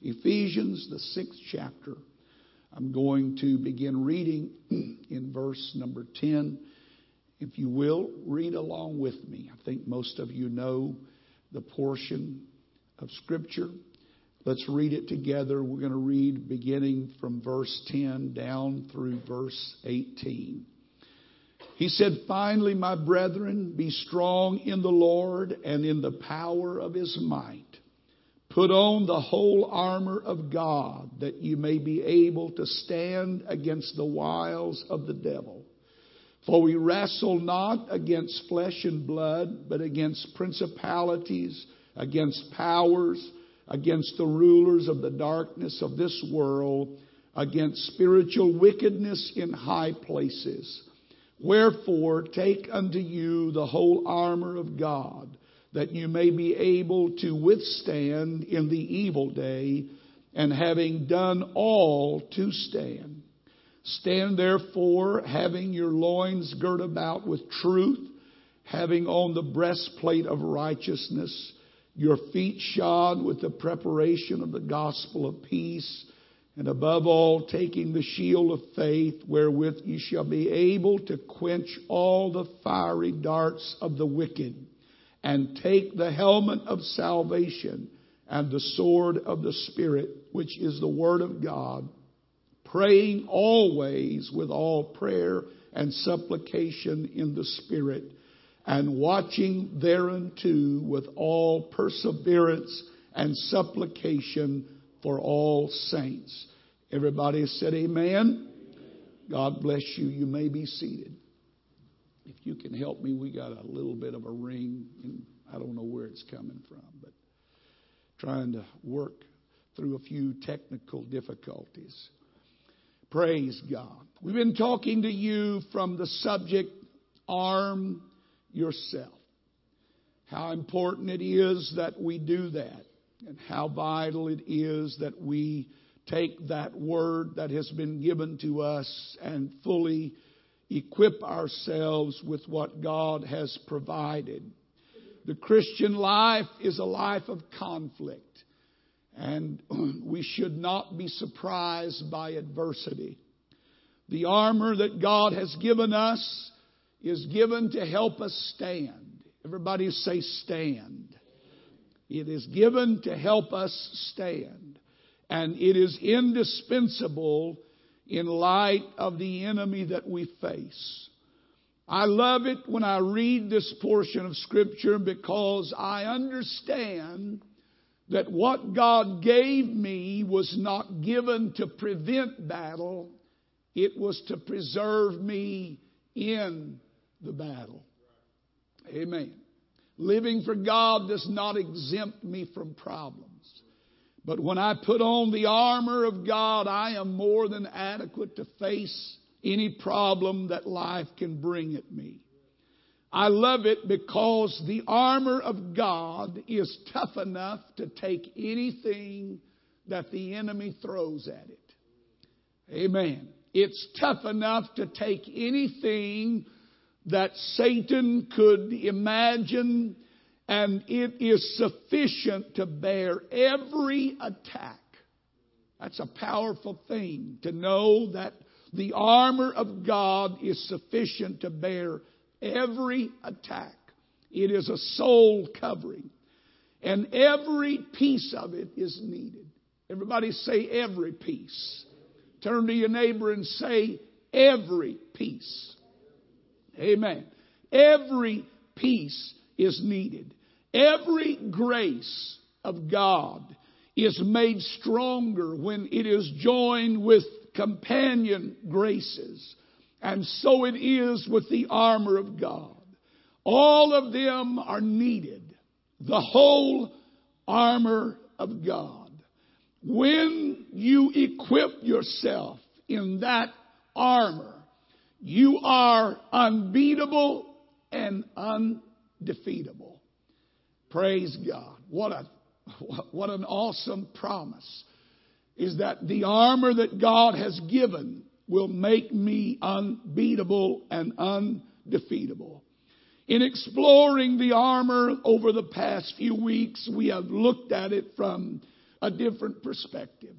Ephesians, the sixth chapter. I'm going to begin reading in verse number 10. If you will, read along with me. I think most of you know the portion of Scripture. Let's read it together. We're going to read beginning from verse 10 down through verse 18. He said, Finally, my brethren, be strong in the Lord and in the power of his might. Put on the whole armor of God that you may be able to stand against the wiles of the devil. For we wrestle not against flesh and blood, but against principalities, against powers, against the rulers of the darkness of this world, against spiritual wickedness in high places. Wherefore, take unto you the whole armor of God, that you may be able to withstand in the evil day, and having done all to stand. Stand therefore, having your loins girt about with truth, having on the breastplate of righteousness, your feet shod with the preparation of the gospel of peace, and above all, taking the shield of faith, wherewith ye shall be able to quench all the fiery darts of the wicked, and take the helmet of salvation and the sword of the Spirit, which is the word of God, praying always with all prayer and supplication in the Spirit, and watching thereunto with all perseverance and supplication for all saints. Everybody said amen. God bless you. You may be seated. If you can help me, we got a little bit of a ring, and I don't know where it's coming from, but trying to work through a few technical difficulties. Praise God. We've been talking to you from the subject, arm yourself. How important it is that we do that and how vital it is that we take that word that has been given to us and fully equip ourselves with what God has provided. The Christian life is a life of conflict, and we should not be surprised by adversity. The armor that God has given us is given to help us stand. Everybody say stand. It is given to help us stand. And it is indispensable in light of the enemy that we face. I love it when I read this portion of Scripture because I understand that what God gave me was not given to prevent battle, it was to preserve me in the battle. Amen. Living for God does not exempt me from problems. But when I put on the armor of God, I am more than adequate to face any problem that life can bring at me. I love it because the armor of God is tough enough to take anything that the enemy throws at it. Amen. It's tough enough to take anything that Satan could imagine, and it is sufficient to bear every attack. That's a powerful thing to know that the armor of God is sufficient to bear every attack. It is a soul covering. And every piece of it is needed. Everybody say every piece. Turn to your neighbor and say every piece. Amen. Every piece is needed. Every grace of God is made stronger when it is joined with companion graces. And so it is with the armor of God. All of them are needed. The whole armor of God. When you equip yourself in that armor, you are unbeatable and undefeatable. Praise God. What a, what an awesome promise is that the armor that God has given will make me unbeatable and undefeatable. In exploring the armor over the past few weeks, we have looked at it from a different perspective.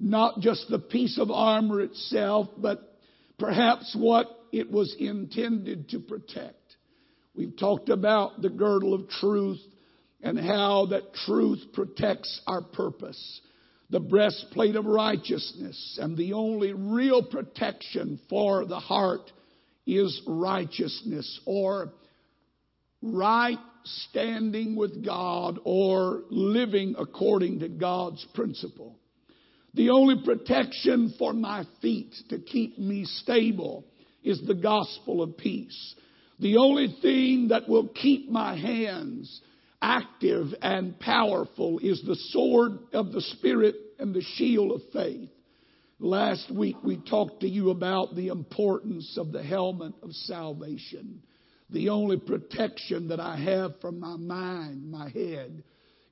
Not just the piece of armor itself, but perhaps what it was intended to protect. We've talked about the girdle of truth and how that truth protects our purpose. The breastplate of righteousness and the only real protection for the heart is righteousness or right standing with God or living according to God's principle. The only protection for my feet to keep me stable is the gospel of peace. The only thing that will keep my hands active and powerful is the sword of the Spirit and the shield of faith. Last week we talked to you about the importance of the helmet of salvation. The only protection that I have from my mind, my head,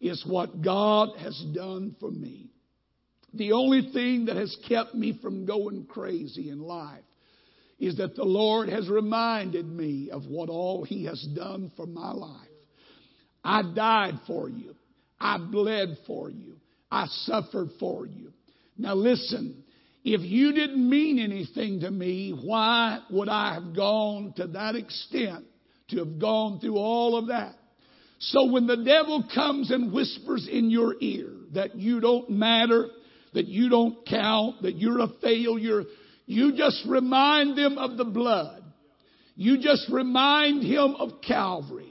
is what God has done for me. The only thing that has kept me from going crazy in life is that the Lord has reminded me of what all He has done for my life. I died for you. I bled for you. I suffered for you. Now listen, if you didn't mean anything to me, why would I have gone to that extent to have gone through all of that? So when the devil comes and whispers in your ear that you don't matter, that you don't count, that you're a failure, you just remind them of the blood. You just remind him of Calvary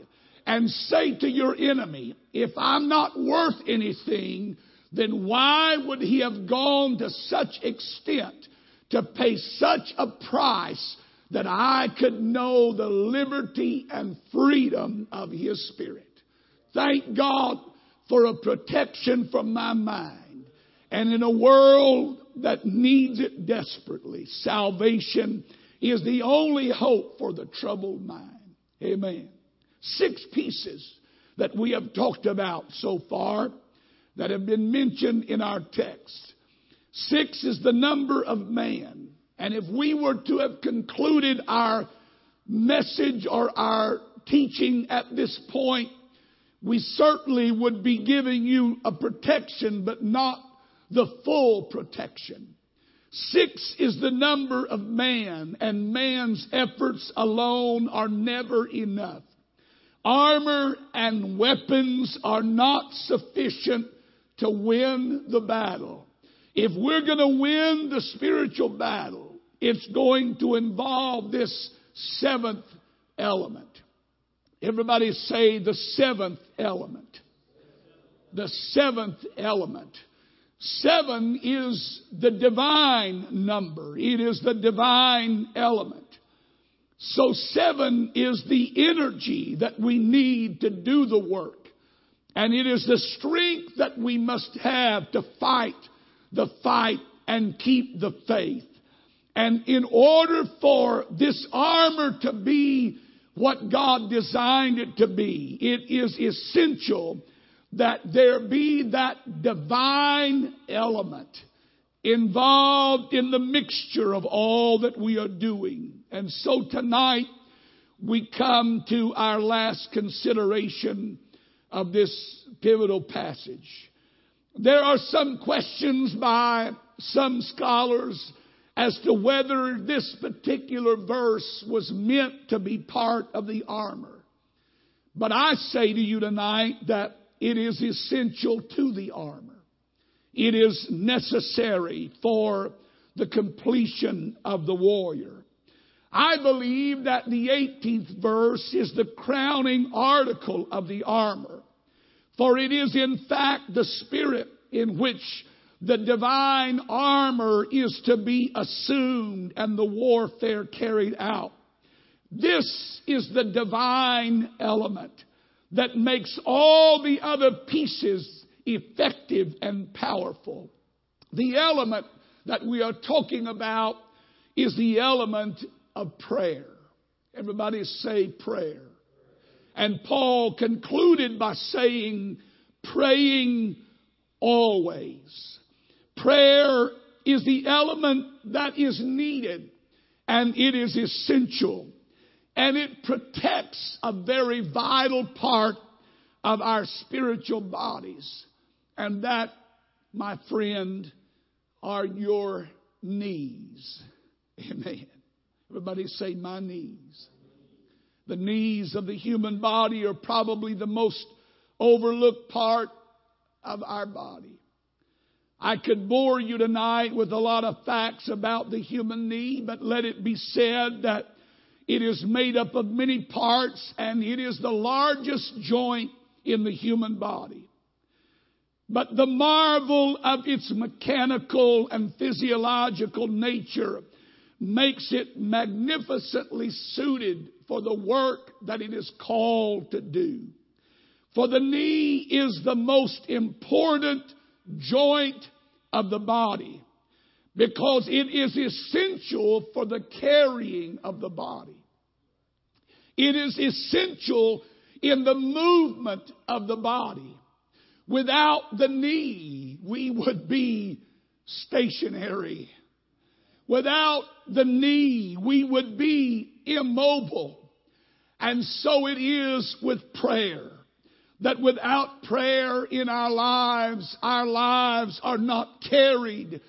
and say to your enemy, if I'm not worth anything, then why would he have gone to such extent to pay such a price that I could know the liberty and freedom of his spirit? Thank God for a protection from my mind. And in a world that needs it desperately, salvation is the only hope for the troubled mind. Amen. Six pieces that we have talked about so far that have been mentioned in our text. Six is the number of man. And if we were to have concluded our message or our teaching at this point, we certainly would be giving you a protection, but not the full protection. Six is the number of man, and man's efforts alone are never enough. Armor and weapons are not sufficient to win the battle. If we're going to win the spiritual battle, it's going to involve this seventh element. Everybody say the seventh element. The seventh element. Seven is the divine number. It is the divine element. So seven is the energy that we need to do the work. And it is the strength that we must have to fight the fight and keep the faith. And in order for this armor to be what God designed it to be, it is essential that there be that divine element involved in the mixture of all that we are doing. And so tonight we come to our last consideration of this pivotal passage. There are some questions by some scholars as to whether this particular verse was meant to be part of the armor. But I say to you tonight that it is essential to the armor. It is necessary for the completion of the warrior. I believe that the 18th verse is the crowning article of the armor. For it is in fact the spirit in which the divine armor is to be assumed and the warfare carried out. This is the divine element that makes all the other pieces effective and powerful. The element that we are talking about is the element of prayer. Everybody say prayer. And Paul concluded by saying, praying always. Prayer is the element that is needed and it is essential and it protects a very vital part of our spiritual bodies and that my friend, are your knees. Amen. Everybody say, my knees. The knees of the human body are probably the most overlooked part of our body. I could bore you tonight with a lot of facts about the human knee, but let it be said that it is made up of many parts and it is the largest joint in the human body. But the marvel of its mechanical and physiological nature makes it magnificently suited for the work that it is called to do. For the knee is the most important joint of the body because it is essential for the carrying of the body. It is essential in the movement of the body. Without the knee, we would be stationary. Without the knee, we would be immobile. And so it is with prayer that without prayer in our lives, our lives are not carried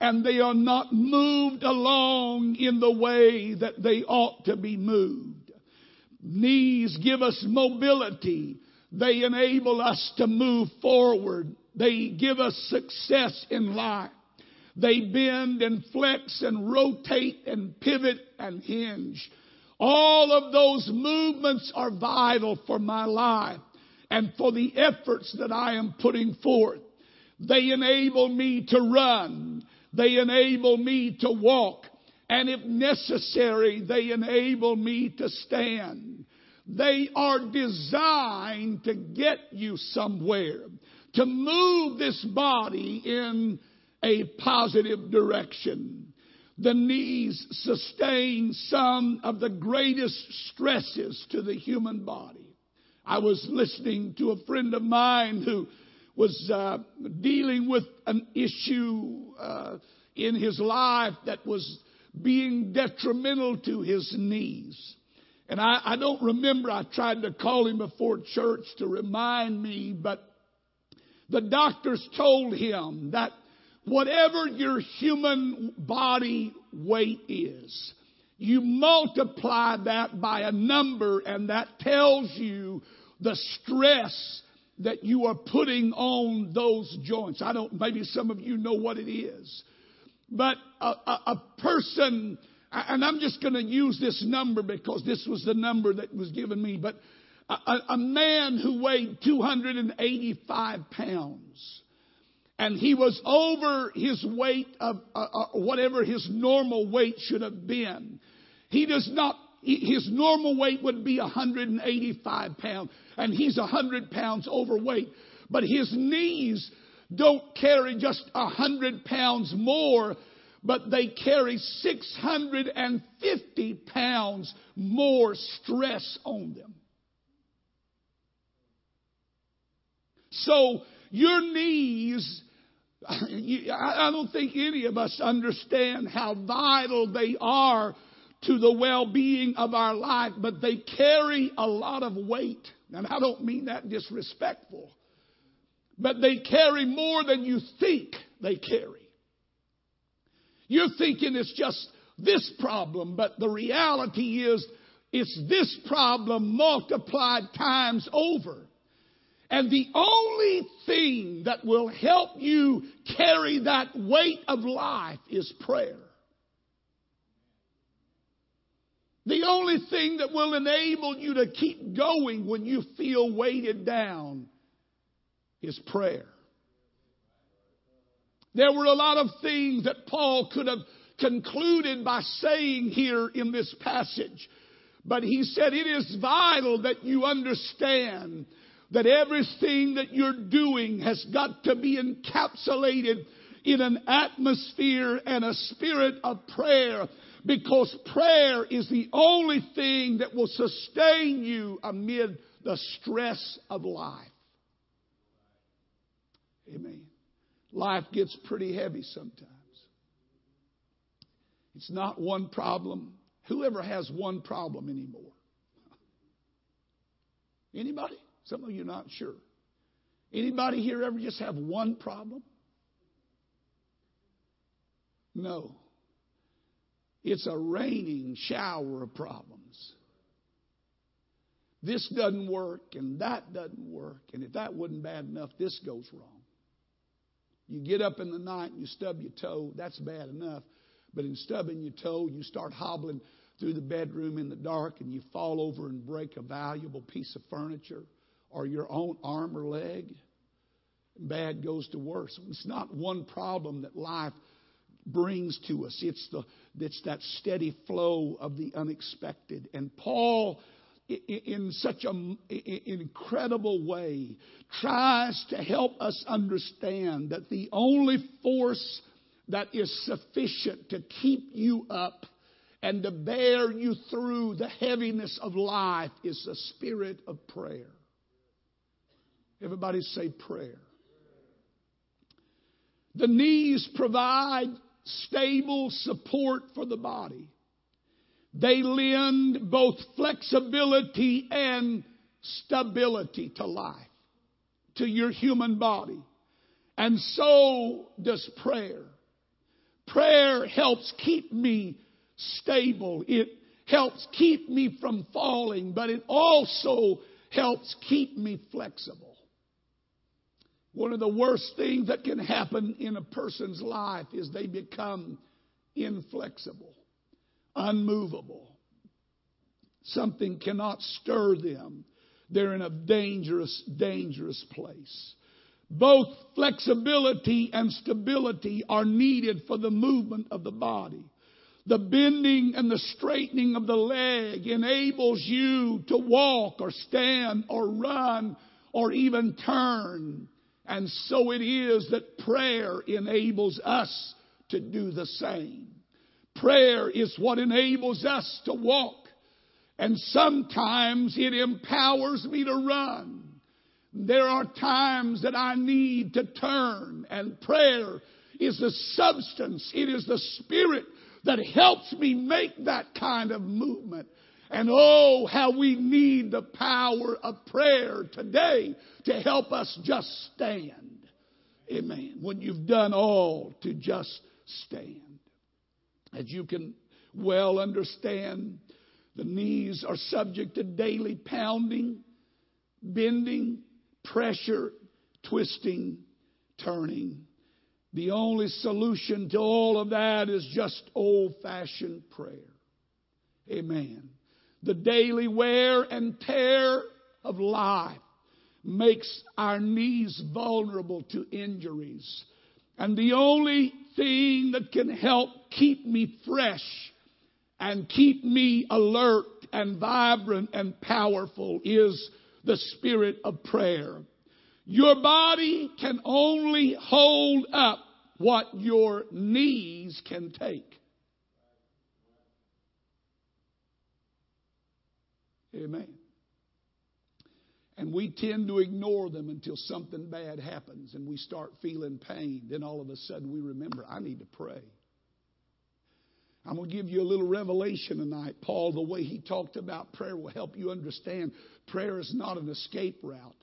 and they are not moved along in the way that they ought to be moved. Knees give us mobility. They enable us to move forward. They give us success in life. They bend and flex and rotate and pivot and hinge. All of those movements are vital for my life and for the efforts that I am putting forth. They enable me to run. They enable me to walk. And if necessary, they enable me to stand. They are designed to get you somewhere, to move this body in a positive direction. The knees sustain some of the greatest stresses to the human body. I was listening to a friend of mine who was uh, dealing with an issue uh, in his life that was being detrimental to his knees. And I, I don't remember, I tried to call him before church to remind me, but the doctors told him that whatever your human body weight is, you multiply that by a number and that tells you the stress that you are putting on those joints. I don't, maybe some of you know what it is. But a, a, a person, and I'm just going to use this number because this was the number that was given me, but a, a man who weighed 285 pounds and he was over his weight of uh, uh, whatever his normal weight should have been. He does not, his normal weight would be 185 pounds, and he's 100 pounds overweight. But his knees don't carry just 100 pounds more, but they carry 650 pounds more stress on them. So your knees I don't think any of us understand how vital they are to the well-being of our life, but they carry a lot of weight. And I don't mean that disrespectful, but they carry more than you think they carry. You're thinking it's just this problem, but the reality is it's this problem multiplied times over. And the only thing that will help you carry that weight of life is prayer. The only thing that will enable you to keep going when you feel weighted down is prayer. There were a lot of things that Paul could have concluded by saying here in this passage. But he said it is vital that you understand that everything that you're doing has got to be encapsulated in an atmosphere and a spirit of prayer because prayer is the only thing that will sustain you amid the stress of life. Amen. Life gets pretty heavy sometimes. It's not one problem. Whoever has one problem anymore? Anybody? Some of you not sure. Anybody here ever just have one problem? No. It's a raining shower of problems. This doesn't work and that doesn't work. And if that wasn't bad enough, this goes wrong. You get up in the night and you stub your toe, that's bad enough. But in stubbing your toe, you start hobbling through the bedroom in the dark and you fall over and break a valuable piece of furniture or your own arm or leg. Bad goes to worse. It's not one problem that life brings to us. It's the it's that steady flow of the unexpected. And Paul in such an incredible way tries to help us understand that the only force that is sufficient to keep you up and to bear you through the heaviness of life is the spirit of prayer. Everybody say prayer. The knees provide stable support for the body. They lend both flexibility and stability to life, to your human body. And so does prayer. Prayer helps keep me stable. It helps keep me from falling, but it also helps keep me flexible. One of the worst things that can happen in a person's life is they become inflexible unmovable. Something cannot stir them. They're in a dangerous, dangerous place. Both flexibility and stability are needed for the movement of the body. The bending and the straightening of the leg enables you to walk or stand or run or even turn. And so it is that prayer enables us to do the same. Prayer is what enables us to walk. And sometimes it empowers me to run. There are times that I need to turn and prayer is the substance. It is the spirit that helps me make that kind of movement. And oh, how we need the power of prayer today to help us just stand. Amen. When you've done all to just stand. As you can well understand, the knees are subject to daily pounding, bending, pressure, twisting, turning. The only solution to all of that is just old fashioned prayer. Amen. The daily wear and tear of life makes our knees vulnerable to injuries. And the only thing that can help keep me fresh and keep me alert and vibrant and powerful is the spirit of prayer. Your body can only hold up what your knees can take. Amen. And we tend to ignore them until something bad happens and we start feeling pain. Then all of a sudden we remember, I need to pray. I'm going to give you a little revelation tonight. Paul, the way he talked about prayer will help you understand prayer is not an escape route.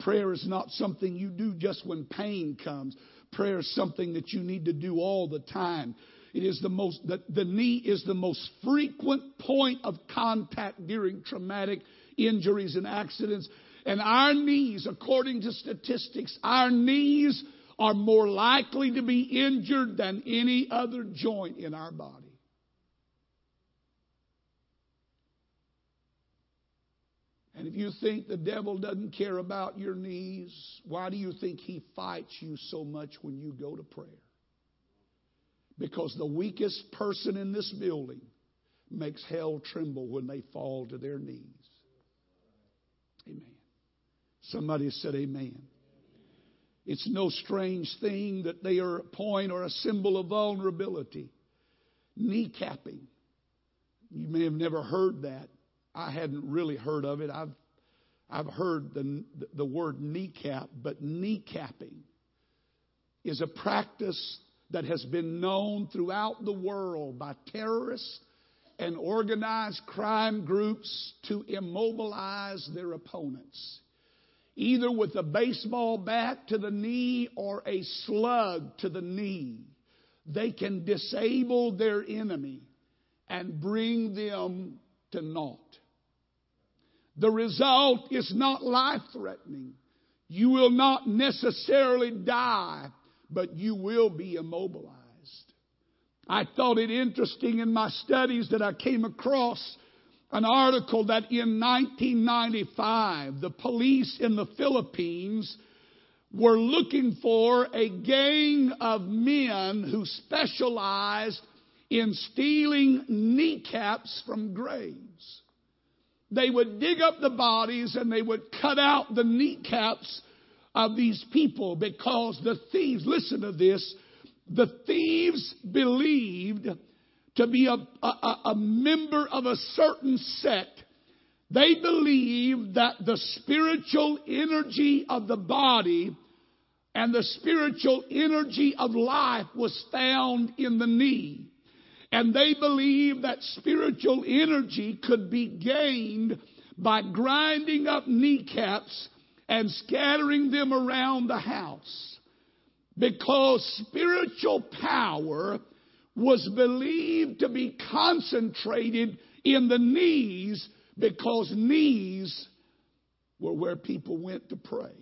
Prayer is not something you do just when pain comes. Prayer is something that you need to do all the time. It is the most, the, the knee is the most frequent point of contact during traumatic injuries and accidents. And our knees, according to statistics, our knees are more likely to be injured than any other joint in our body. And if you think the devil doesn't care about your knees, why do you think he fights you so much when you go to prayer? Because the weakest person in this building makes hell tremble when they fall to their knees. Amen. Somebody said amen. It's no strange thing that they are a point or a symbol of vulnerability. Kneecapping. You may have never heard that. I hadn't really heard of it. I've, I've heard the, the word kneecap, but kneecapping is a practice that has been known throughout the world by terrorists and organized crime groups to immobilize their opponents either with a baseball bat to the knee or a slug to the knee. they can disable their enemy and bring them to naught. The result is not life threatening. You will not necessarily die, but you will be immobilized. I thought it interesting in my studies that I came across an article that in 1995, the police in the Philippines were looking for a gang of men who specialized in stealing kneecaps from graves. They would dig up the bodies and they would cut out the kneecaps of these people because the thieves, listen to this, the thieves believed to be a, a, a member of a certain sect. They believed that the spiritual energy of the body and the spiritual energy of life was found in the knee. And they believed that spiritual energy could be gained by grinding up kneecaps and scattering them around the house. Because spiritual power was believed to be concentrated in the knees because knees were where people went to pray.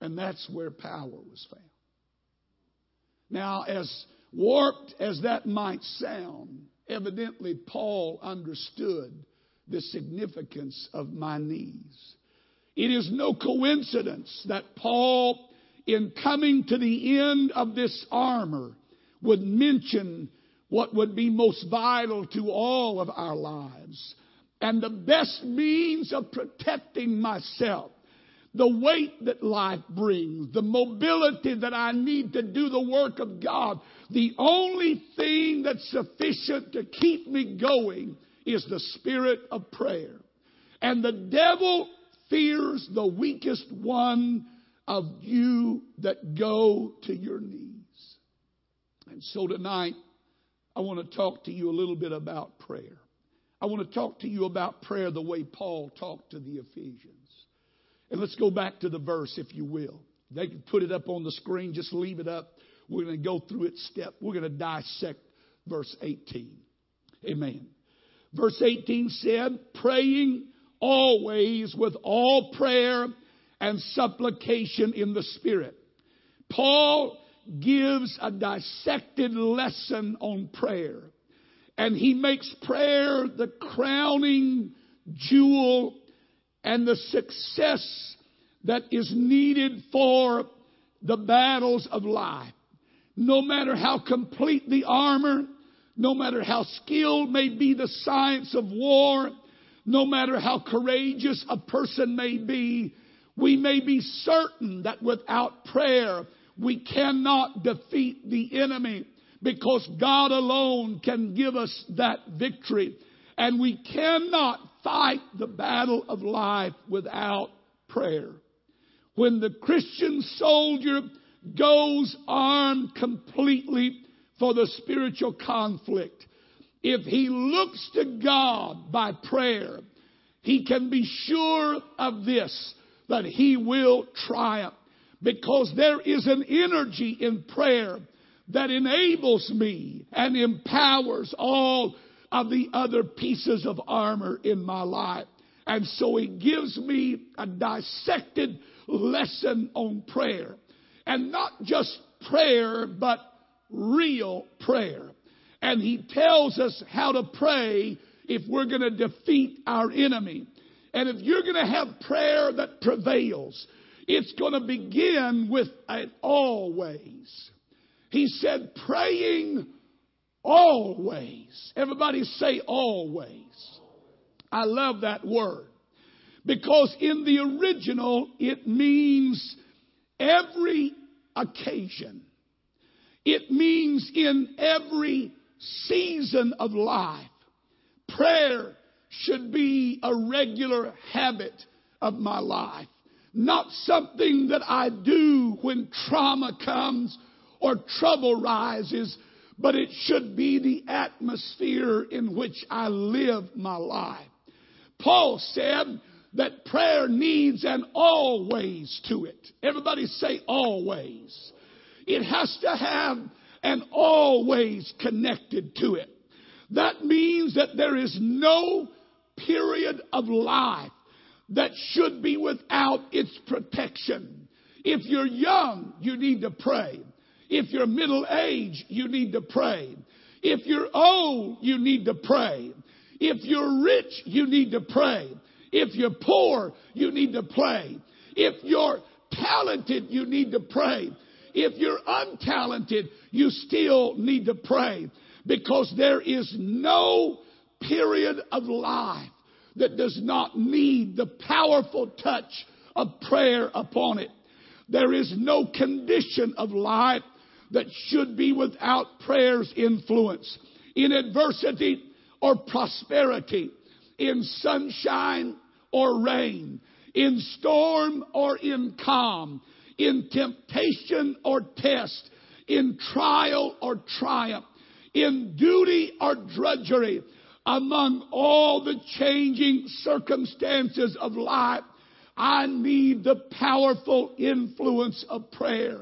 And that's where power was found. Now, as warped as that might sound, evidently Paul understood the significance of my knees. It is no coincidence that Paul, in coming to the end of this armor, would mention what would be most vital to all of our lives. And the best means of protecting myself the weight that life brings, the mobility that I need to do the work of God. The only thing that's sufficient to keep me going is the spirit of prayer. And the devil fears the weakest one of you that go to your knees. And so tonight, I want to talk to you a little bit about prayer. I want to talk to you about prayer the way Paul talked to the Ephesians. And let's go back to the verse, if you will. They can put it up on the screen, just leave it up. We're going to go through it step. We're going to dissect verse 18. Amen. Verse 18 said, praying always with all prayer and supplication in the Spirit. Paul gives a dissected lesson on prayer. And he makes prayer the crowning jewel and the success that is needed for the battles of life. No matter how complete the armor, no matter how skilled may be the science of war, no matter how courageous a person may be, we may be certain that without prayer, we cannot defeat the enemy because God alone can give us that victory. And we cannot fight the battle of life without prayer. When the Christian soldier goes armed completely for the spiritual conflict, if he looks to God by prayer, he can be sure of this, that he will triumph. Because there is an energy in prayer that enables me and empowers all of the other pieces of armor in my life. And so he gives me a dissected lesson on prayer. And not just prayer, but real prayer. And he tells us how to pray if we're going to defeat our enemy. And if you're going to have prayer that prevails, it's going to begin with an always. He said, praying always. Everybody say always. I love that word. Because in the original, it means every occasion. It means in every season of life. Prayer should be a regular habit of my life. Not something that I do when trauma comes or trouble rises, but it should be the atmosphere in which I live my life. Paul said that prayer needs an always to it. Everybody say always. It has to have an always connected to it. That means that there is no period of life that should be without its protection. If you're young, you need to pray. If you're middle aged, you need to pray. If you're old, you need to pray. If you're rich, you need to pray. If you're poor, you need to pray. If you're talented, you need to pray. If you're untalented, you still need to pray because there is no period of life that does not need the powerful touch of prayer upon it. There is no condition of life that should be without prayer's influence. In adversity or prosperity, in sunshine or rain, in storm or in calm, in temptation or test, in trial or triumph, in duty or drudgery, among all the changing circumstances of life, I need the powerful influence of prayer.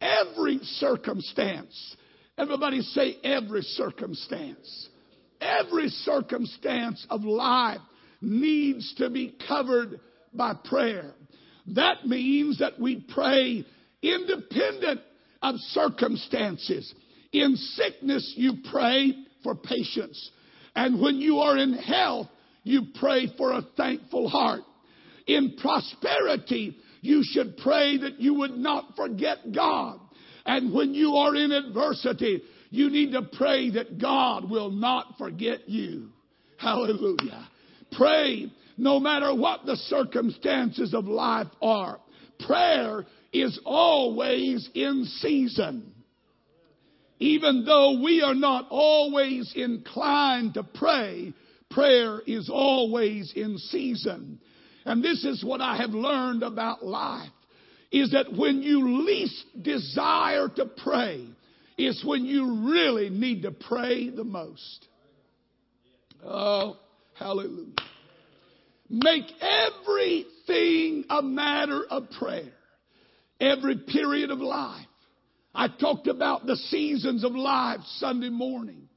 Every circumstance. Everybody say every circumstance. Every circumstance of life needs to be covered by prayer. That means that we pray independent of circumstances. In sickness, you pray for patience. And when you are in health, you pray for a thankful heart. In prosperity, you should pray that you would not forget God. And when you are in adversity, you need to pray that God will not forget you. Hallelujah. Pray no matter what the circumstances of life are. Prayer is always in season. Even though we are not always inclined to pray, prayer is always in season. And this is what I have learned about life is that when you least desire to pray is when you really need to pray the most. Oh, hallelujah. Make everything a matter of prayer. Every period of life. I talked about the seasons of life Sunday morning.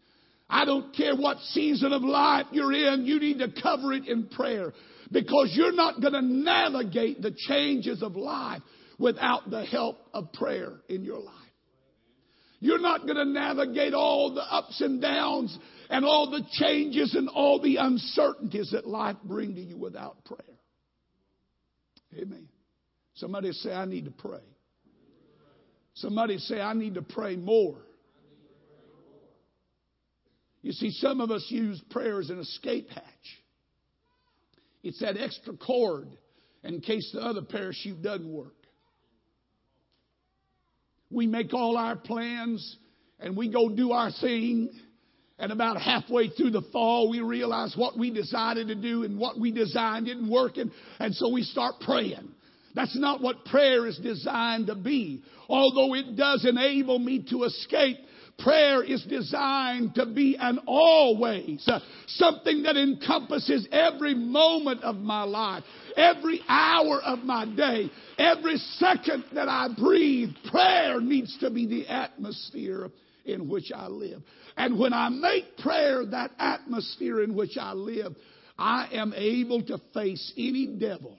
I don't care what season of life you're in, you need to cover it in prayer because you're not going to navigate the changes of life without the help of prayer in your life. You're not going to navigate all the ups and downs and all the changes and all the uncertainties that life bring to you without prayer. Amen. Somebody say, I need to pray. Somebody say, I need to pray more. You see, some of us use prayer as an escape hatch. It's that extra cord in case the other parachute doesn't work. We make all our plans and we go do our thing. And about halfway through the fall, we realize what we decided to do and what we designed didn't work. And, and so we start praying. That's not what prayer is designed to be. Although it does enable me to escape, prayer is designed to be an always, uh, something that encompasses every moment of my life, every hour of my day, every second that I breathe. Prayer needs to be the atmosphere in which I live. And when I make prayer that atmosphere in which I live, I am able to face any devil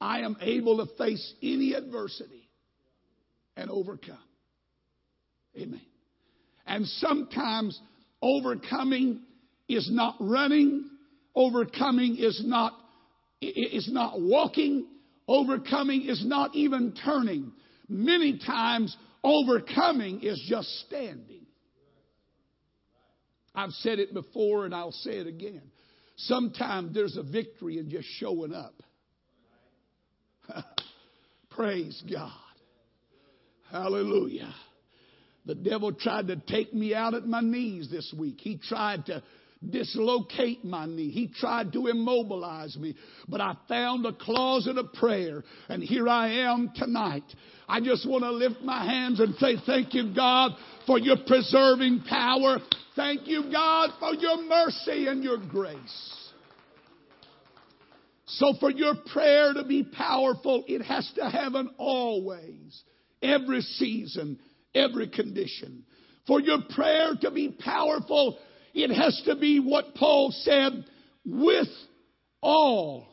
I am able to face any adversity and overcome. Amen. And sometimes overcoming is not running, overcoming is not is not walking, overcoming is not even turning. Many times overcoming is just standing. I've said it before and I'll say it again. Sometimes there's a victory in just showing up. Praise God. Hallelujah. The devil tried to take me out at my knees this week. He tried to dislocate my knee. He tried to immobilize me. But I found a closet of prayer. And here I am tonight. I just want to lift my hands and say, Thank you, God, for your preserving power. Thank you, God, for your mercy and your grace. So for your prayer to be powerful, it has to have an always, every season, every condition. For your prayer to be powerful, it has to be what Paul said, with all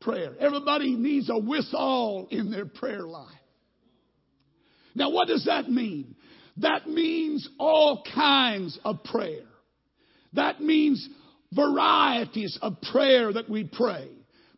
prayer. Everybody needs a with all in their prayer life. Now what does that mean? That means all kinds of prayer. That means varieties of prayer that we pray.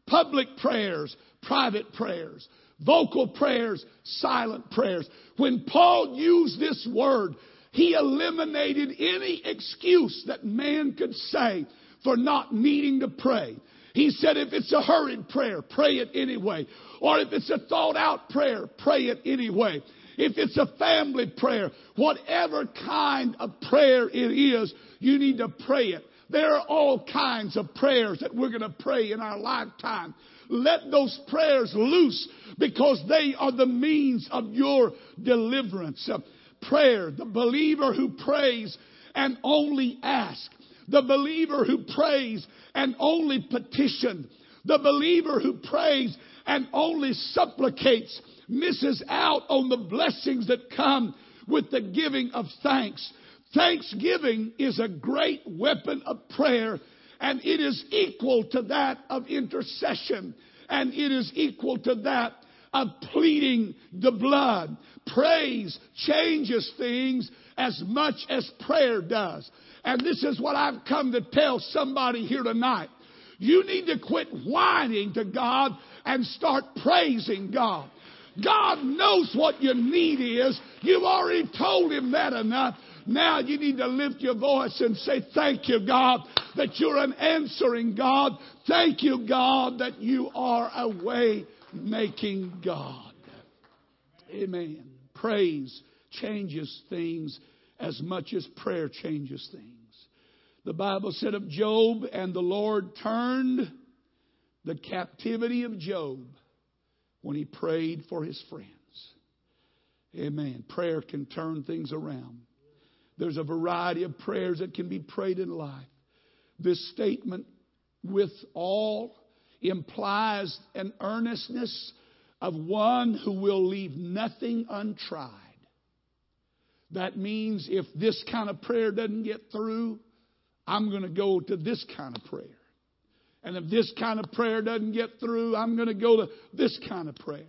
Public prayers, private prayers, vocal prayers, silent prayers. When Paul used this word, he eliminated any excuse that man could say for not needing to pray. He said if it's a hurried prayer, pray it anyway. Or if it's a thought out prayer, pray it anyway. If it's a family prayer, whatever kind of prayer it is, you need to pray it. There are all kinds of prayers that we're going to pray in our lifetime. Let those prayers loose because they are the means of your deliverance. Prayer, the believer who prays and only asks, the believer who prays and only petition, the believer who prays and only supplicates misses out on the blessings that come with the giving of thanks. Thanksgiving is a great weapon of prayer and it is equal to that of intercession and it is equal to that of pleading the blood. Praise changes things as much as prayer does. And this is what I've come to tell somebody here tonight. You need to quit whining to God and start praising God. God knows what your need is. You've already told him that enough. Now you need to lift your voice and say, Thank you, God, that you're an answering God. Thank you, God, that you are a way making God. Amen. Praise changes things as much as prayer changes things. The Bible said of Job, and the Lord turned the captivity of Job when he prayed for his friends. Amen. Prayer can turn things around. There's a variety of prayers that can be prayed in life. This statement, with all, implies an earnestness of one who will leave nothing untried. That means if this kind of prayer doesn't get through, I'm going to go to this kind of prayer. And if this kind of prayer doesn't get through, I'm going to go to this kind of prayer.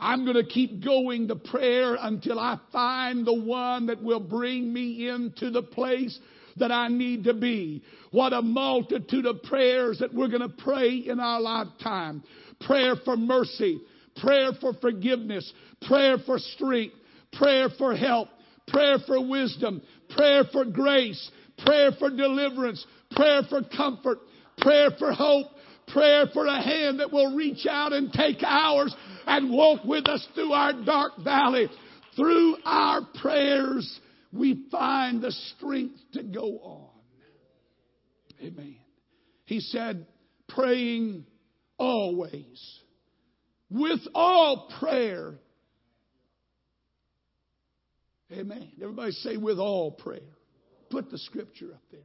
I'm going to keep going to prayer until I find the one that will bring me into the place that I need to be. What a multitude of prayers that we're going to pray in our lifetime. Prayer for mercy, prayer for forgiveness, prayer for strength, prayer for help, prayer for wisdom, prayer for grace, prayer for deliverance, prayer for comfort, prayer for hope, prayer for a hand that will reach out and take ours and walk with us through our dark valley. Through our prayers, we find the strength to go on. Amen. He said, praying always, with all prayer. Amen. Everybody say, with all prayer. Put the scripture up there.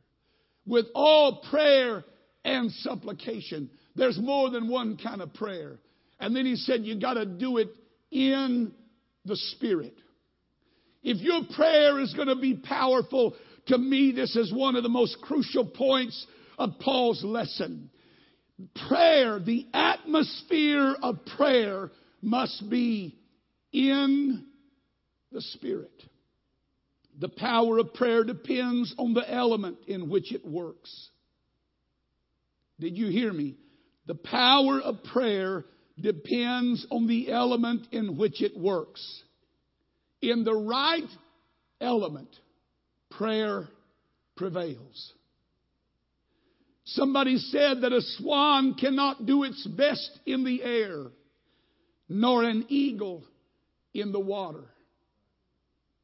With all prayer and supplication. There's more than one kind of prayer. And then he said, you got to do it in the Spirit. If your prayer is going to be powerful, to me, this is one of the most crucial points of Paul's lesson. Prayer, the atmosphere of prayer must be in the Spirit. The power of prayer depends on the element in which it works. Did you hear me? The power of prayer depends on the element in which it works. In the right element, prayer prevails. Somebody said that a swan cannot do its best in the air, nor an eagle in the water.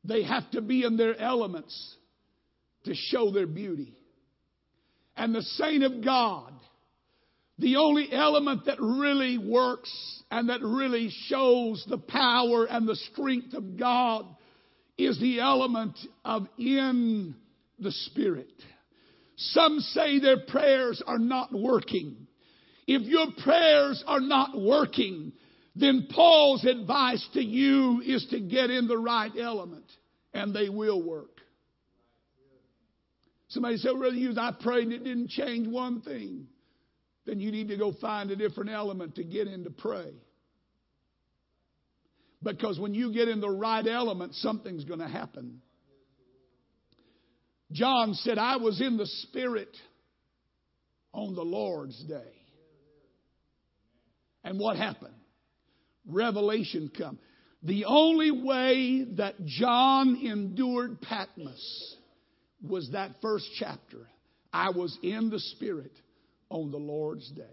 They have to be in their elements to show their beauty. And the saint of God, the only element that really works and that really shows the power and the strength of God is the element of in the Spirit. Some say their prayers are not working. If your prayers are not working, then Paul's advice to you is to get in the right element, and they will work. Somebody said, Brother Hughes, I prayed and it didn't change one thing. Then you need to go find a different element to get in to pray. Because when you get in the right element, something's going to happen. John said, I was in the Spirit on the Lord's day. And what happened? Revelation come. The only way that John endured Patmos was that first chapter. I was in the Spirit on the Lord's day.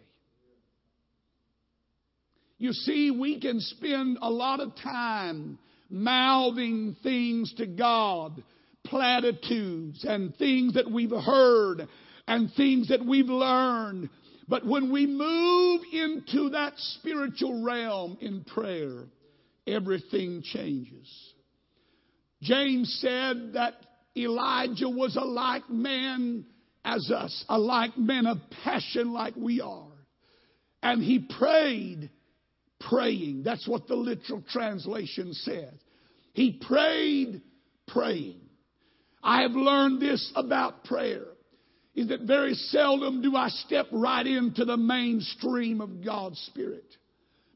You see, we can spend a lot of time mouthing things to God, platitudes and things that we've heard and things that we've learned. But when we move into that spiritual realm in prayer, everything changes. James said that Elijah was a like man as us, a like man of passion like we are. And he prayed, praying. That's what the literal translation says. He prayed, praying. I have learned this about prayer is that very seldom do I step right into the mainstream of God's Spirit.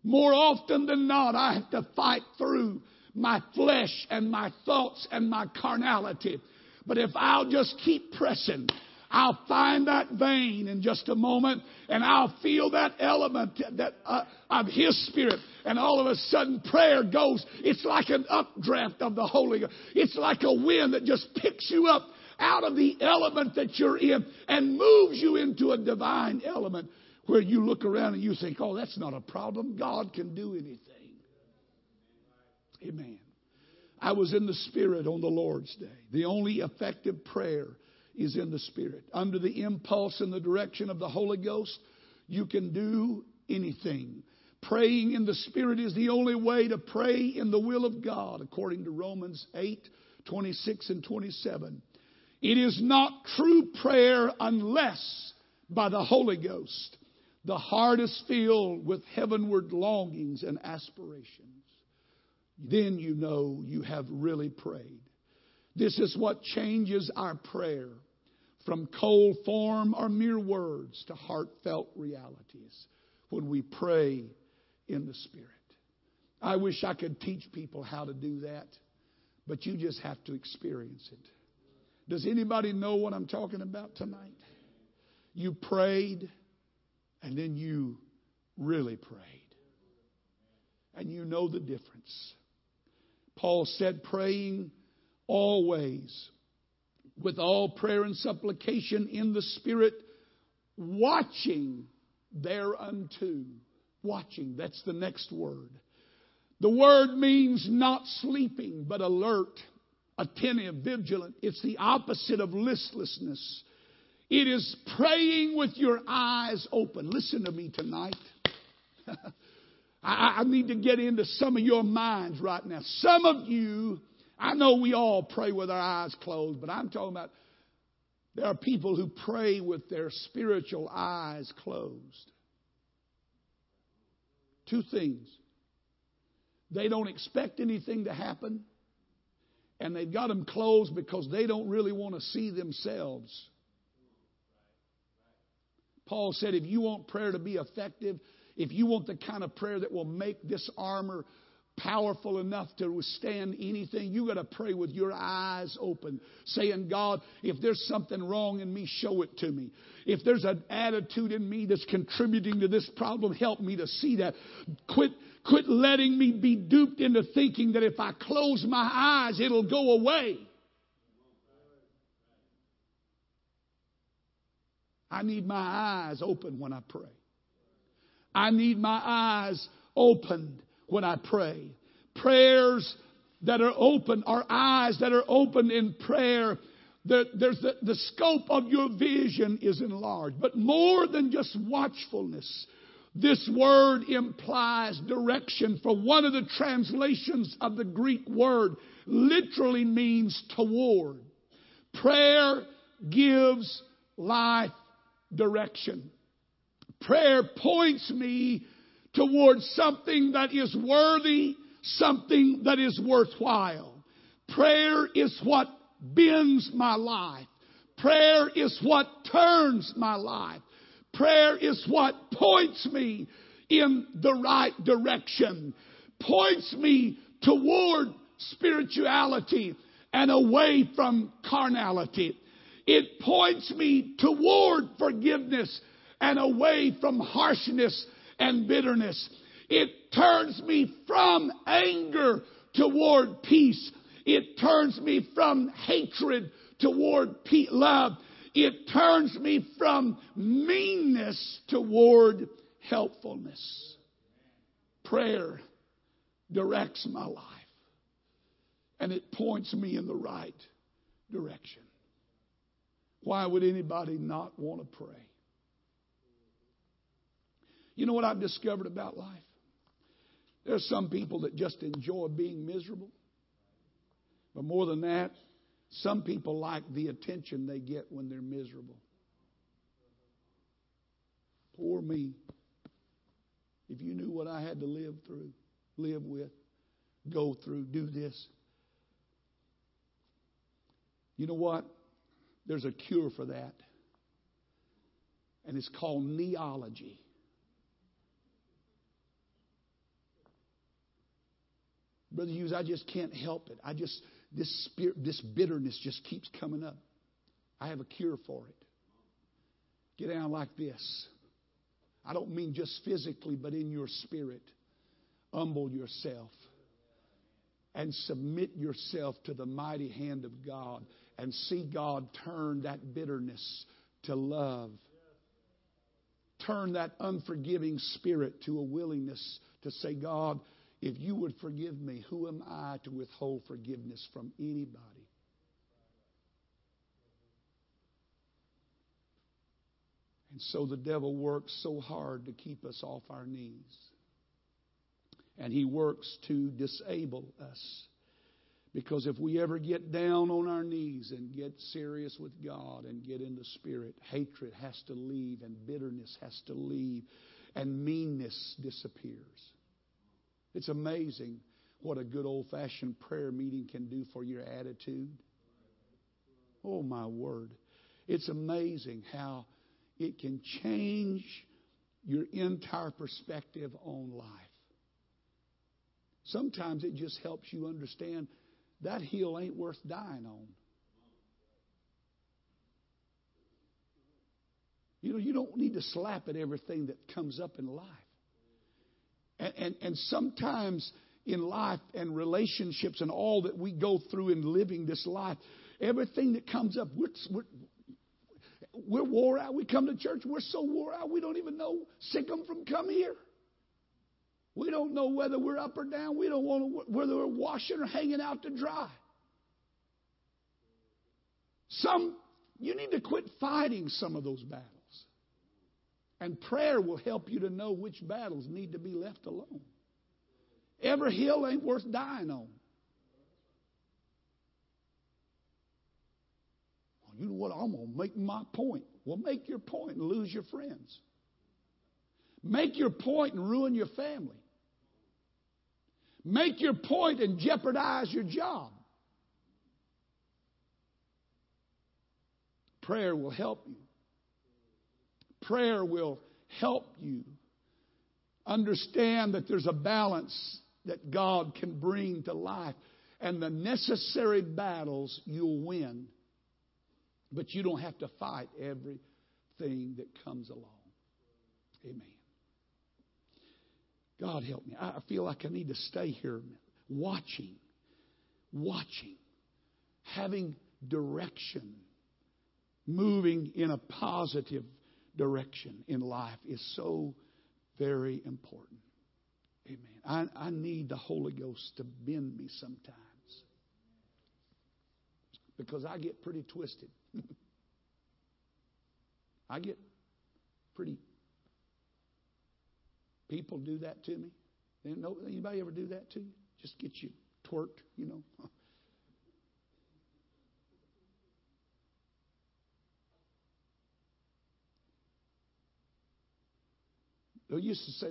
More often than not, I have to fight through my flesh and my thoughts and my carnality. But if I'll just keep pressing, I'll find that vein in just a moment and I'll feel that element that uh, of His Spirit. And all of a sudden prayer goes, it's like an updraft of the Holy Ghost. It's like a wind that just picks you up out of the element that you're in and moves you into a divine element where you look around and you think, oh, that's not a problem. God can do anything. Amen. I was in the Spirit on the Lord's day. The only effective prayer is in the Spirit. Under the impulse and the direction of the Holy Ghost, you can do anything. Praying in the Spirit is the only way to pray in the will of God, according to Romans 8 26 and 27. It is not true prayer unless by the Holy Ghost the heart is filled with heavenward longings and aspirations. Then you know you have really prayed. This is what changes our prayer from cold form or mere words to heartfelt realities when we pray in the Spirit. I wish I could teach people how to do that, but you just have to experience it. Does anybody know what I'm talking about tonight? You prayed and then you really prayed. And you know the difference. Paul said, praying always with all prayer and supplication in the Spirit, watching thereunto. Watching, that's the next word. The word means not sleeping, but alert attentive, vigilant. It's the opposite of listlessness. It is praying with your eyes open. Listen to me tonight. I, I need to get into some of your minds right now. Some of you, I know we all pray with our eyes closed, but I'm talking about there are people who pray with their spiritual eyes closed. Two things. They don't expect anything to happen and they've got them closed because they don't really want to see themselves. Paul said, if you want prayer to be effective, if you want the kind of prayer that will make this armor powerful enough to withstand anything, you got to pray with your eyes open, saying, God, if there's something wrong in me, show it to me. If there's an attitude in me that's contributing to this problem, help me to see that. Quit Quit letting me be duped into thinking that if I close my eyes, it'll go away. I need my eyes open when I pray. I need my eyes opened when I pray. Prayers that are open are eyes that are open in prayer. there's the, the scope of your vision is enlarged. But more than just watchfulness, this word implies direction, for one of the translations of the Greek word literally means toward. Prayer gives life direction. Prayer points me towards something that is worthy, something that is worthwhile. Prayer is what bends my life. Prayer is what turns my life. Prayer is what points me in the right direction, points me toward spirituality and away from carnality. It points me toward forgiveness and away from harshness and bitterness. It turns me from anger toward peace. It turns me from hatred toward love. It turns me from meanness toward helpfulness. Prayer directs my life and it points me in the right direction. Why would anybody not want to pray? You know what I've discovered about life? There's some people that just enjoy being miserable. But more than that, some people like the attention they get when they're miserable. Poor me. If you knew what I had to live through, live with, go through, do this. You know what? There's a cure for that. And it's called kneeology. Brother Hughes, I just can't help it. I just this spirit, this bitterness just keeps coming up. I have a cure for it. Get down like this. I don't mean just physically, but in your spirit. Humble yourself and submit yourself to the mighty hand of God and see God turn that bitterness to love. Turn that unforgiving spirit to a willingness to say, God, if you would forgive me, who am I to withhold forgiveness from anybody? And so the devil works so hard to keep us off our knees. And he works to disable us. Because if we ever get down on our knees and get serious with God and get in the Spirit, hatred has to leave and bitterness has to leave and meanness disappears. It's amazing what a good old fashioned prayer meeting can do for your attitude. Oh, my word. It's amazing how it can change your entire perspective on life. Sometimes it just helps you understand that hill ain't worth dying on. You know, you don't need to slap at everything that comes up in life. And, and, and sometimes in life and relationships and all that we go through in living this life, everything that comes up, we're, we're, we're wore out. We come to church, we're so wore out, we don't even know sick them from come here. We don't know whether we're up or down. We don't want to, whether we're washing or hanging out to dry. Some, you need to quit fighting some of those battles. And prayer will help you to know which battles need to be left alone. Every hill ain't worth dying on. Well, you know what? I'm going to make my point. Well, make your point and lose your friends. Make your point and ruin your family. Make your point and jeopardize your job. Prayer will help you. Prayer will help you understand that there's a balance that God can bring to life. And the necessary battles you'll win. But you don't have to fight everything that comes along. Amen. God help me. I feel like I need to stay here watching, watching, having direction, moving in a positive direction in life is so very important. Amen. I, I need the Holy Ghost to bend me sometimes because I get pretty twisted. I get pretty. People do that to me. Anybody ever do that to you? Just get you twerked, you know. They used to say,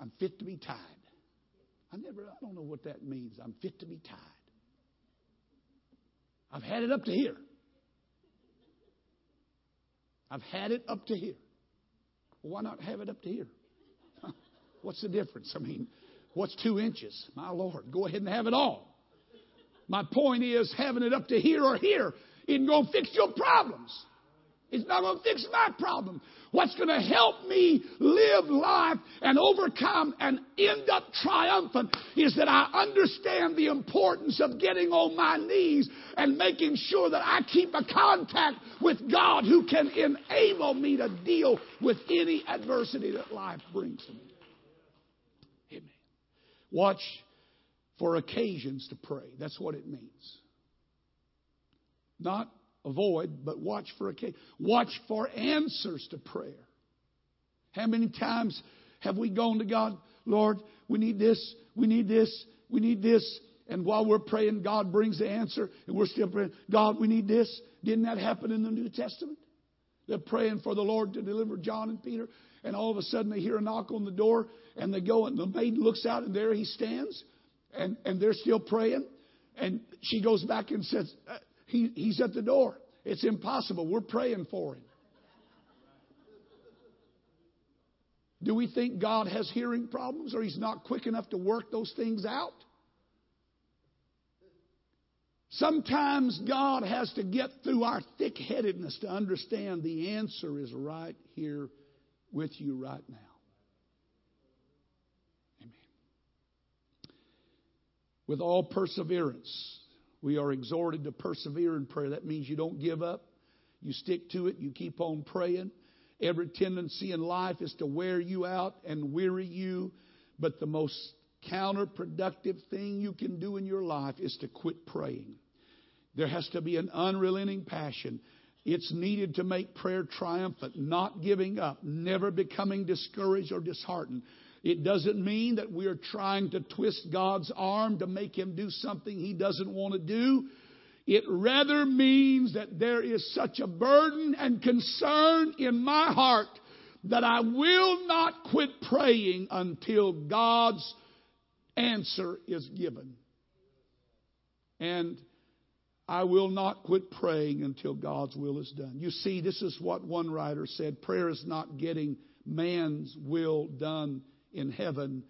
I'm fit to be tied. I never, I don't know what that means. I'm fit to be tied. I've had it up to here. I've had it up to here. Well, why not have it up to here? What's the difference? I mean, what's two inches? My Lord, go ahead and have it all. My point is, having it up to here or here isn't going to fix your problems. It's not going to fix my problem. What's going to help me live life and overcome and end up triumphant is that I understand the importance of getting on my knees and making sure that I keep a contact with God who can enable me to deal with any adversity that life brings to me. Amen. Watch for occasions to pray. That's what it means. Not avoid, but watch for occasion. Watch for answers to prayer. How many times have we gone to God, Lord, we need this, we need this, we need this, and while we're praying, God brings the answer, and we're still praying, God, we need this. Didn't that happen in the New Testament? They're praying for the Lord to deliver John and Peter, and all of a sudden they hear a knock on the door, and they go, and the maid looks out, and there he stands, and, and they're still praying. And she goes back and says, uh, he, he's at the door. It's impossible. We're praying for him. Do we think God has hearing problems or he's not quick enough to work those things out? Sometimes God has to get through our thick headedness to understand the answer is right here with you right now. Amen. With all perseverance, we are exhorted to persevere in prayer. That means you don't give up. You stick to it. You keep on praying. Every tendency in life is to wear you out and weary you. But the most counterproductive thing you can do in your life is to quit praying. There has to be an unrelenting passion. It's needed to make prayer triumphant, not giving up, never becoming discouraged or disheartened. It doesn't mean that we are trying to twist God's arm to make him do something he doesn't want to do. It rather means that there is such a burden and concern in my heart that I will not quit praying until God's answer is given. And I will not quit praying until God's will is done. You see, this is what one writer said prayer is not getting man's will done in heaven,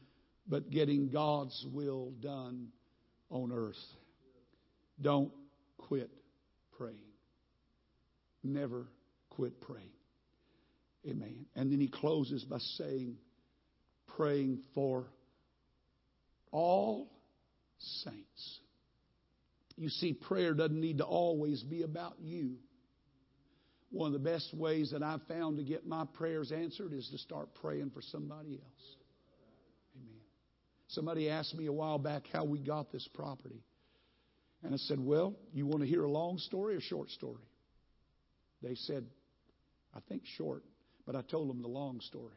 but getting God's will done on earth. Don't quit praying. Never quit praying. Amen. And then he closes by saying, praying for all saints. You see, prayer doesn't need to always be about you. One of the best ways that I've found to get my prayers answered is to start praying for somebody else. Somebody asked me a while back how we got this property. And I said, Well, you want to hear a long story or short story? They said, I think short, but I told them the long story.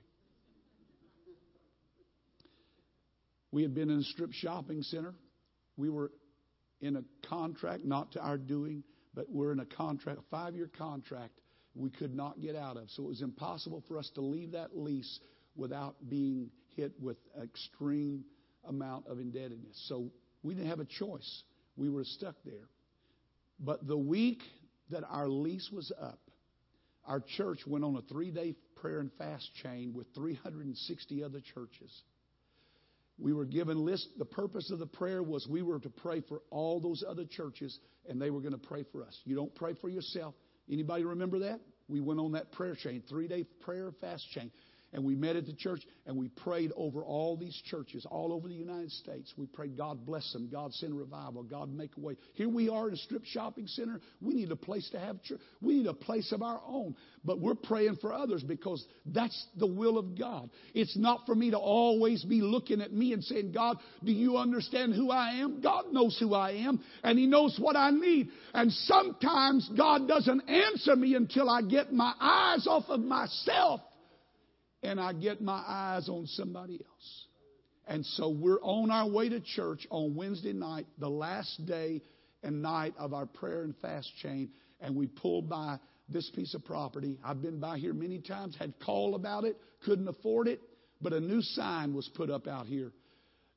We had been in a strip shopping center. We were in a contract, not to our doing, but we're in a contract, a five year contract we could not get out of. So it was impossible for us to leave that lease without being hit with extreme amount of indebtedness. So we didn't have a choice. We were stuck there. But the week that our lease was up, our church went on a three day prayer and fast chain with 360 other churches. We were given list. The purpose of the prayer was we were to pray for all those other churches, and they were going to pray for us. You don't pray for yourself. Anybody remember that? We went on that prayer chain, three day prayer fast chain and we met at the church and we prayed over all these churches all over the United States. We prayed, God bless them, God send revival, God make a way. Here we are in a strip shopping center. We need a place to have church. We need a place of our own. But we're praying for others because that's the will of God. It's not for me to always be looking at me and saying, God, do you understand who I am? God knows who I am and He knows what I need. And sometimes God doesn't answer me until I get my eyes off of myself and I get my eyes on somebody else. And so we're on our way to church on Wednesday night, the last day and night of our prayer and fast chain, and we pulled by this piece of property. I've been by here many times, had call about it, couldn't afford it, But a new sign was put up out here.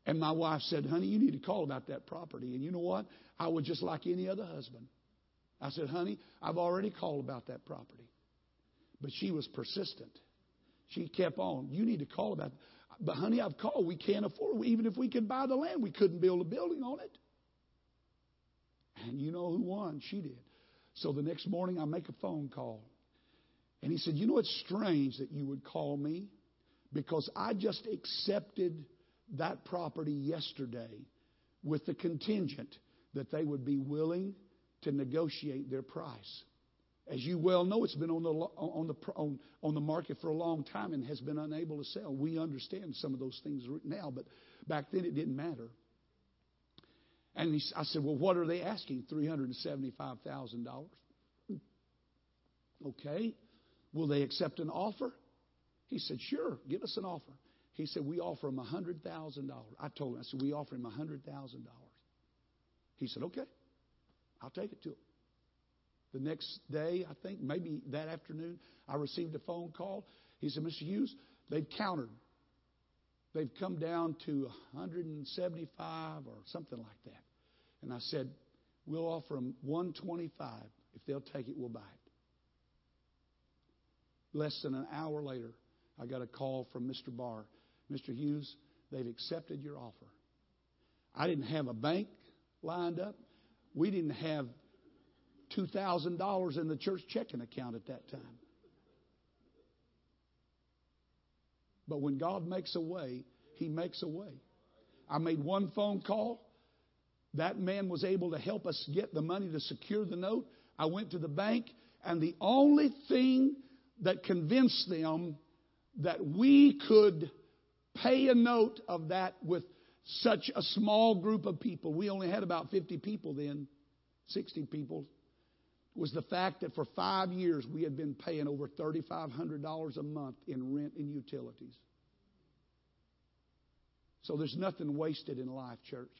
And my wife said, Honey, you need to call about that property. And you know what? I was just like any other husband. I said, Honey, I've already called about that property. But she was persistent. She kept on. You need to call about it. But, honey, I've called. We can't afford it. Even if we could buy the land, we couldn't build a building on it. And you know who won? She did. So the next morning, I make a phone call. And he said, You know, it's strange that you would call me because I just accepted that property yesterday with the contingent that they would be willing to negotiate their price. As you well know, it's been on the, on, the, on, on the market for a long time and has been unable to sell. We understand some of those things now, but back then it didn't matter. And he, I said, Well, what are they asking? $375,000. Okay. Will they accept an offer? He said, Sure, give us an offer. He said, We offer him $100,000. I told him, I said, We offer him $100,000. He said, Okay, I'll take it to him. The next day, I think, maybe that afternoon, I received a phone call. He said, Mr. Hughes, they've countered. They've come down to 175 or something like that. And I said, We'll offer them 125. If they'll take it, we'll buy it. Less than an hour later, I got a call from Mr. Barr. Mr. Hughes, they've accepted your offer. I didn't have a bank lined up. We didn't have $2,000 in the church checking account at that time. But when God makes a way, He makes a way. I made one phone call. That man was able to help us get the money to secure the note. I went to the bank, and the only thing that convinced them that we could pay a note of that with such a small group of people, we only had about 50 people then, 60 people, was the fact that for five years we had been paying over $3,500 a month in rent and utilities. So there's nothing wasted in life, church.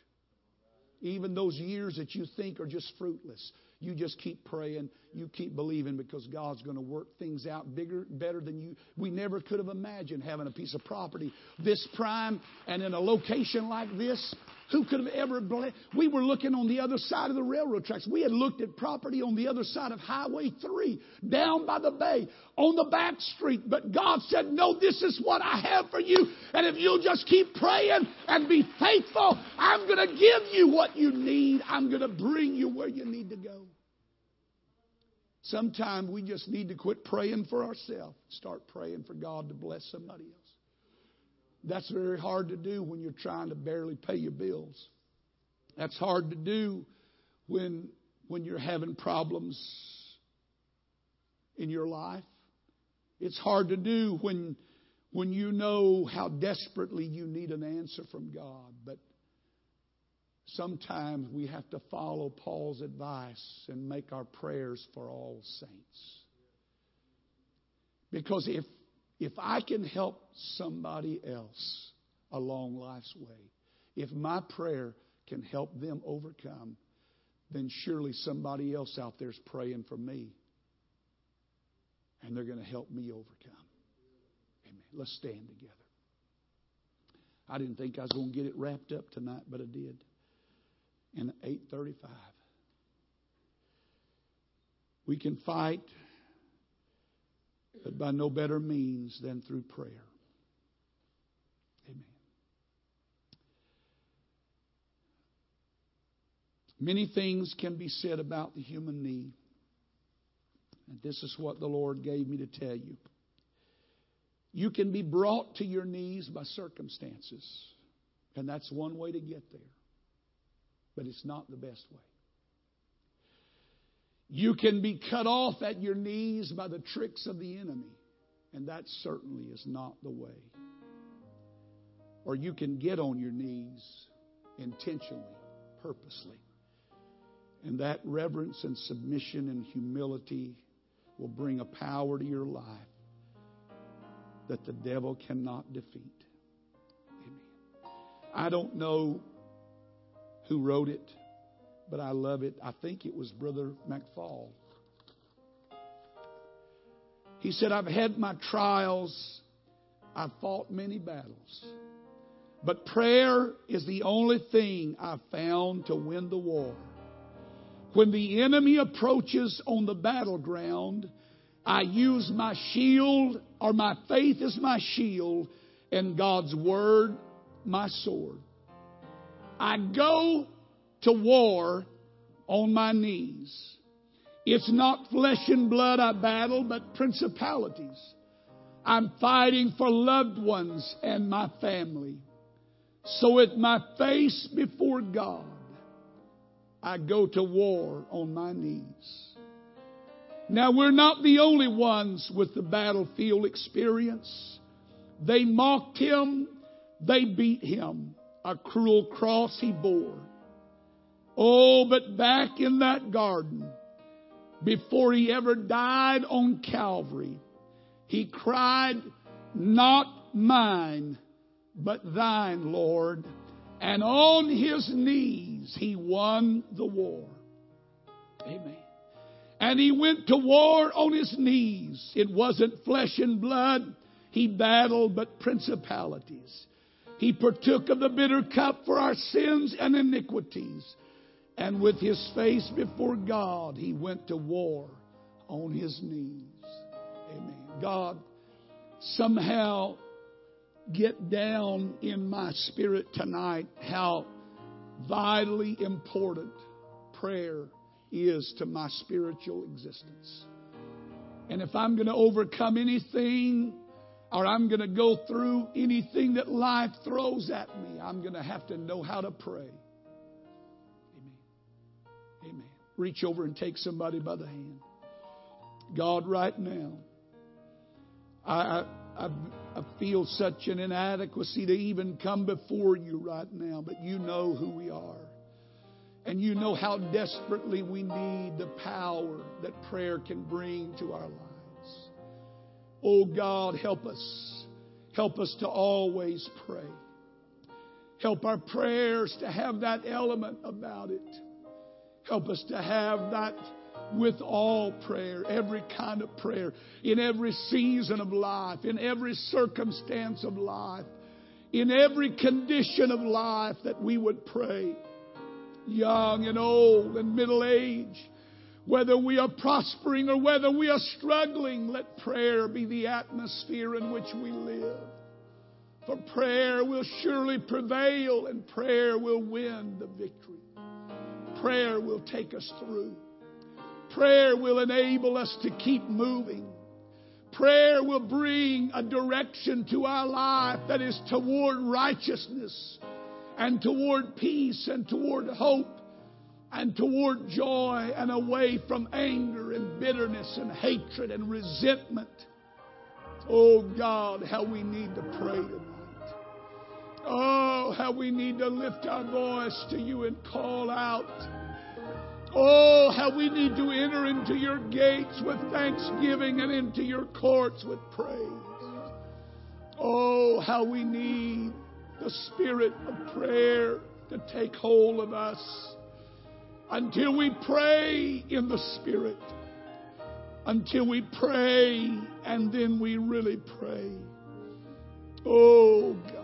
Even those years that you think are just fruitless, you just keep praying, you keep believing because God's going to work things out bigger, better than you. We never could have imagined having a piece of property this prime and in a location like this. Who could have ever believed? We were looking on the other side of the railroad tracks. We had looked at property on the other side of Highway 3, down by the bay, on the back street. But God said, No, this is what I have for you. And if you'll just keep praying and be faithful, I'm going to give you what you need. I'm going to bring you where you need to go. Sometimes we just need to quit praying for ourselves, start praying for God to bless somebody else. That's very hard to do when you're trying to barely pay your bills. That's hard to do when, when you're having problems in your life. It's hard to do when, when you know how desperately you need an answer from God. But sometimes we have to follow Paul's advice and make our prayers for all saints. Because if if I can help somebody else along life's way, if my prayer can help them overcome, then surely somebody else out there is praying for me. And they're going to help me overcome. Amen. Let's stand together. I didn't think I was going to get it wrapped up tonight, but I did. And 835. We can fight but by no better means than through prayer. Amen. Many things can be said about the human need. And this is what the Lord gave me to tell you. You can be brought to your knees by circumstances, and that's one way to get there. But it's not the best way. You can be cut off at your knees by the tricks of the enemy, and that certainly is not the way. Or you can get on your knees intentionally, purposely. And that reverence and submission and humility will bring a power to your life that the devil cannot defeat. Amen. I don't know who wrote it but I love it. I think it was Brother McFall. He said, I've had my trials I've fought many battles. But prayer is the only thing I've found to win the war. When the enemy approaches on the battleground, I use my shield, or my faith is my shield, and God's word my sword. I go to war on my knees. It's not flesh and blood I battle, but principalities. I'm fighting for loved ones and my family. So with my face before God, I go to war on my knees. Now we're not the only ones with the battlefield experience. They mocked him. They beat him. A cruel cross he bore. Oh, but back in that garden, before he ever died on Calvary, he cried, Not mine, but thine, Lord. And on his knees he won the war. Amen. And he went to war on his knees. It wasn't flesh and blood he battled, but principalities. He partook of the bitter cup for our sins and iniquities. And with his face before God, he went to war on his knees. Amen. God, somehow get down in my spirit tonight how vitally important prayer is to my spiritual existence. And if I'm going to overcome anything or I'm going to go through anything that life throws at me, I'm going to have to know how to pray. Amen. Reach over and take somebody by the hand. God, right now, I, I, I feel such an inadequacy to even come before you right now, but you know who we are. And you know how desperately we need the power that prayer can bring to our lives. Oh God, help us. Help us to always pray. Help our prayers to have that element about it Help us to have that with all prayer, every kind of prayer, in every season of life, in every circumstance of life, in every condition of life that we would pray, young and old and middle age. Whether we are prospering or whether we are struggling, let prayer be the atmosphere in which we live. For prayer will surely prevail and prayer will win the victory. Prayer will take us through. Prayer will enable us to keep moving. Prayer will bring a direction to our life that is toward righteousness and toward peace and toward hope and toward joy and away from anger and bitterness and hatred and resentment. Oh God, how we need to pray tonight. Oh, how we need to lift our voice to you and call out. Oh, how we need to enter into your gates with thanksgiving and into your courts with praise. Oh, how we need the spirit of prayer to take hold of us until we pray in the spirit. Until we pray and then we really pray. Oh God.